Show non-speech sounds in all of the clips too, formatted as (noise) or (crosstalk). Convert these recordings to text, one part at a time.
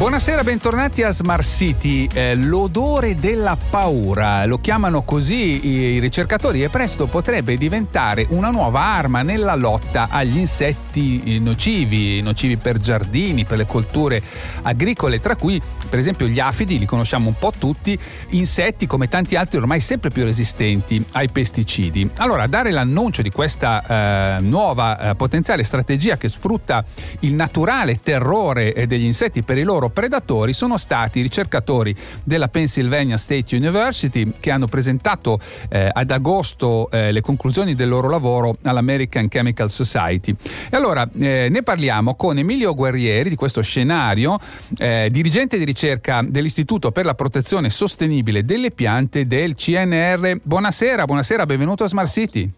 Buonasera, bentornati a Smart City. Eh, l'odore della paura, lo chiamano così i ricercatori e presto potrebbe diventare una nuova arma nella lotta agli insetti nocivi, nocivi per giardini, per le colture agricole, tra cui per esempio gli afidi, li conosciamo un po' tutti, insetti come tanti altri ormai sempre più resistenti ai pesticidi. Allora, dare l'annuncio di questa eh, nuova eh, potenziale strategia che sfrutta il naturale terrore eh, degli insetti per i loro predatori sono stati i ricercatori della Pennsylvania State University che hanno presentato eh, ad agosto eh, le conclusioni del loro lavoro all'American Chemical Society. E allora eh, ne parliamo con Emilio Guerrieri di questo scenario, eh, dirigente di ricerca dell'Istituto per la protezione sostenibile delle piante del CNR. Buonasera, buonasera, benvenuto a Smart City.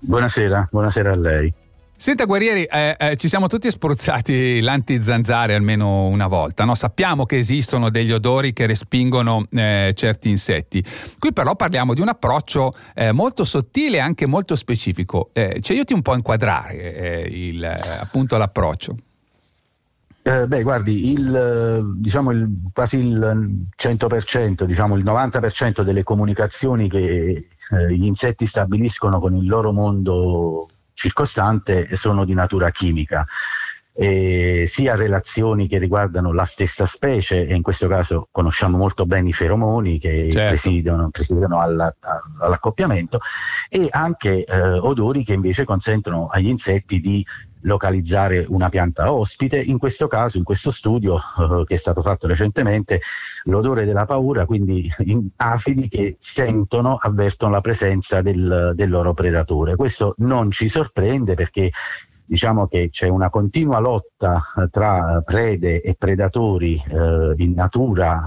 Buonasera, buonasera a lei. Senta Guerrieri, eh, eh, ci siamo tutti spruzzati l'antizanzare almeno una volta, no? sappiamo che esistono degli odori che respingono eh, certi insetti, qui però parliamo di un approccio eh, molto sottile e anche molto specifico, eh, ci aiuti un po' a inquadrare eh, il, appunto l'approccio? beh, guardi, il, diciamo il, quasi il 100%, diciamo il 90% delle comunicazioni che gli insetti stabiliscono con il loro mondo circostante sono di natura chimica. Eh, sia relazioni che riguardano la stessa specie e in questo caso conosciamo molto bene i feromoni che certo. presidiano, presidiano alla, all'accoppiamento e anche eh, odori che invece consentono agli insetti di localizzare una pianta ospite, in questo caso, in questo studio eh, che è stato fatto recentemente, l'odore della paura, quindi afidi che sentono, avvertono la presenza del, del loro predatore. Questo non ci sorprende perché diciamo che c'è una continua lotta eh, tra prede e predatori eh, in natura,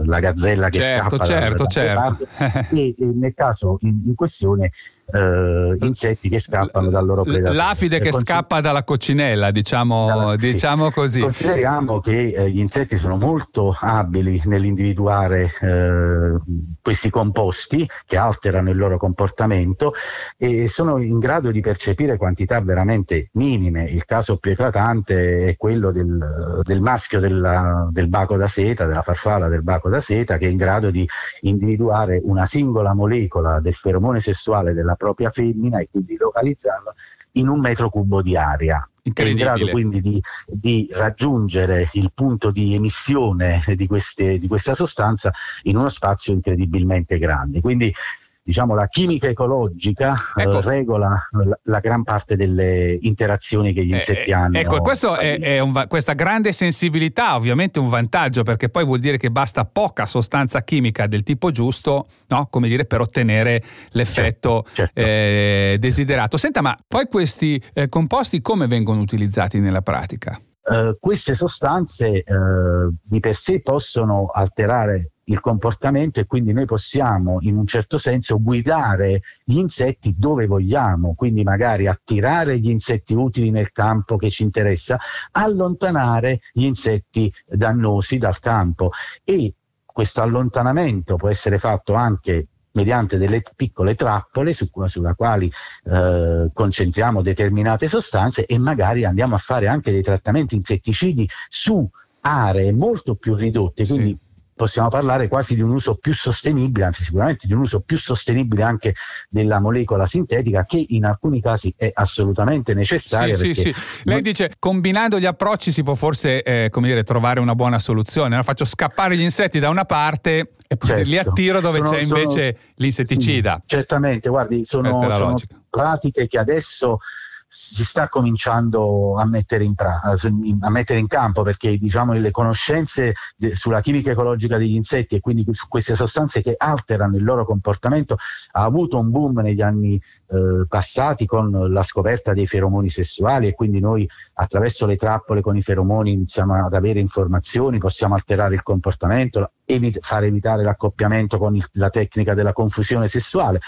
eh, la gazzella che certo, scappa certo, da, certo. (laughs) e, e, nel caso in, in questione eh, insetti che scappano dal loro predatore. L'afide che Consi- scappa dalla coccinella, diciamo, dalla, diciamo così. Consideriamo che eh, gli insetti sono molto abili nell'individuare eh, questi composti che alterano il loro comportamento e sono in grado di percepire quantità veramente minime. Il caso più eclatante è quello del, del maschio della, del baco da seta, della farfalla del baco da seta, che è in grado di individuare una singola molecola del feromone sessuale della propria femmina e quindi localizzarla in un metro cubo di aria. È in grado quindi di, di, raggiungere il punto di emissione di, queste, di questa sostanza in uno spazio incredibilmente grande. Quindi diciamo, la chimica ecologica eh, ecco. eh, regola la, la, gran parte delle interazioni che gli eh, insetti eh, hanno. Ecco, è, è un, questa grande sensibilità ovviamente un vantaggio perché poi vuol dire che basta poca sostanza chimica del tipo giusto, no? come dire, per ottenere l'effetto certo, certo. Eh, desiderato. Senta, ma poi questi eh, composti come vengono utilizzati nella pratica? queste sostanze di per sé possono alterare il comportamento e quindi noi possiamo in un certo senso guidare gli insetti dove vogliamo, quindi magari attirare gli insetti utili nel campo che ci interessa, allontanare gli insetti dannosi dal campo. E questo allontanamento può essere fatto anche mediante delle piccole trappole su, sulla quali eh, concentriamo determinate sostanze e magari andiamo a fare anche dei trattamenti insetticidi su aree molto più ridotte, quindi sì possiamo parlare quasi di un uso più sostenibile, anzi sicuramente di un uso più sostenibile anche della molecola sintetica che in alcuni casi è assolutamente necessaria. Sì, sì, sì. Lei non... dice combinando gli approcci si può forse eh, come dire, trovare una buona soluzione. No? Faccio scappare gli insetti da una parte e poi certo. li attiro dove sono, c'è invece sono... l'insetticida. Sì, certamente, guardi, sono, sono pratiche che adesso si sta cominciando a mettere in, pra- a mettere in campo perché diciamo, le conoscenze de- sulla chimica ecologica degli insetti e quindi su queste sostanze che alterano il loro comportamento ha avuto un boom negli anni eh, passati con la scoperta dei feromoni sessuali e quindi noi attraverso le trappole con i feromoni iniziamo ad avere informazioni, possiamo alterare il comportamento, evit- far evitare l'accoppiamento con il- la tecnica della confusione sessuale.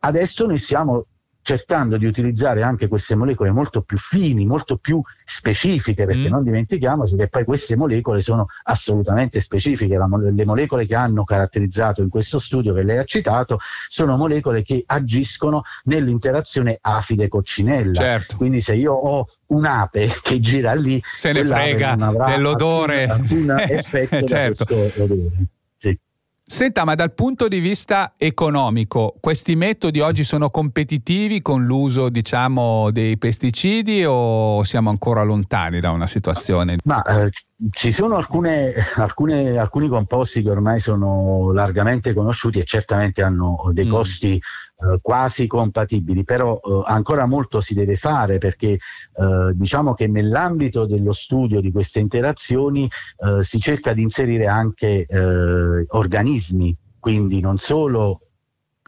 Adesso noi siamo cercando di utilizzare anche queste molecole molto più fini, molto più specifiche, perché mm. non dimentichiamoci che poi queste molecole sono assolutamente specifiche, La, le molecole che hanno caratterizzato in questo studio che lei ha citato sono molecole che agiscono nell'interazione afide-coccinella, certo. quindi se io ho un'ape che gira lì, se ne frega dell'odore, alcun (laughs) effetto certo. da questo odore. Senta, ma dal punto di vista economico, questi metodi oggi sono competitivi con l'uso, diciamo, dei pesticidi o siamo ancora lontani da una situazione? Ma eh, ci sono alcune, alcune, alcuni composti che ormai sono largamente conosciuti e certamente hanno dei mm. costi eh, quasi compatibili, però eh, ancora molto si deve fare perché eh, diciamo che nell'ambito dello studio di queste interazioni eh, si cerca di inserire anche eh, organismi, quindi non solo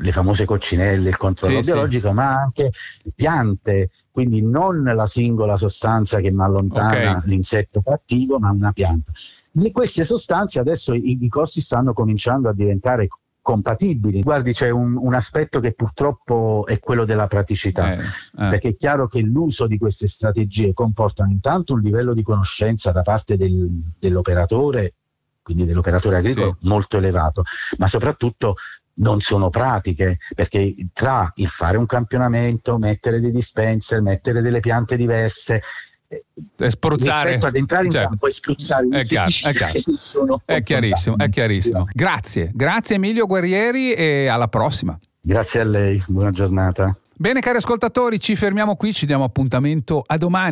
le famose coccinelle, il controllo sì, biologico, sì. ma anche piante, quindi non la singola sostanza che mi allontana okay. l'insetto cattivo, ma una pianta. Di queste sostanze adesso i, i costi stanno cominciando a diventare compatibili. Guardi, c'è un, un, aspetto che purtroppo è quello della praticità, eh, eh. perché è chiaro che l'uso di queste strategie comportano intanto un livello di conoscenza da parte del, dell'operatore, quindi dell'operatore agricolo, sì. molto elevato, ma soprattutto non sono pratiche, perché tra il fare un campionamento, mettere dei dispenser, mettere delle piante diverse, eh, spruzzare ad entrare in certo. campo e spruzzare è, chiaro, è, chiaro. è chiarissimo, è chiarissimo. Grazie, grazie Emilio Guerrieri e alla prossima. Grazie a lei, buona giornata. Bene cari ascoltatori, ci fermiamo qui, ci diamo appuntamento a domani.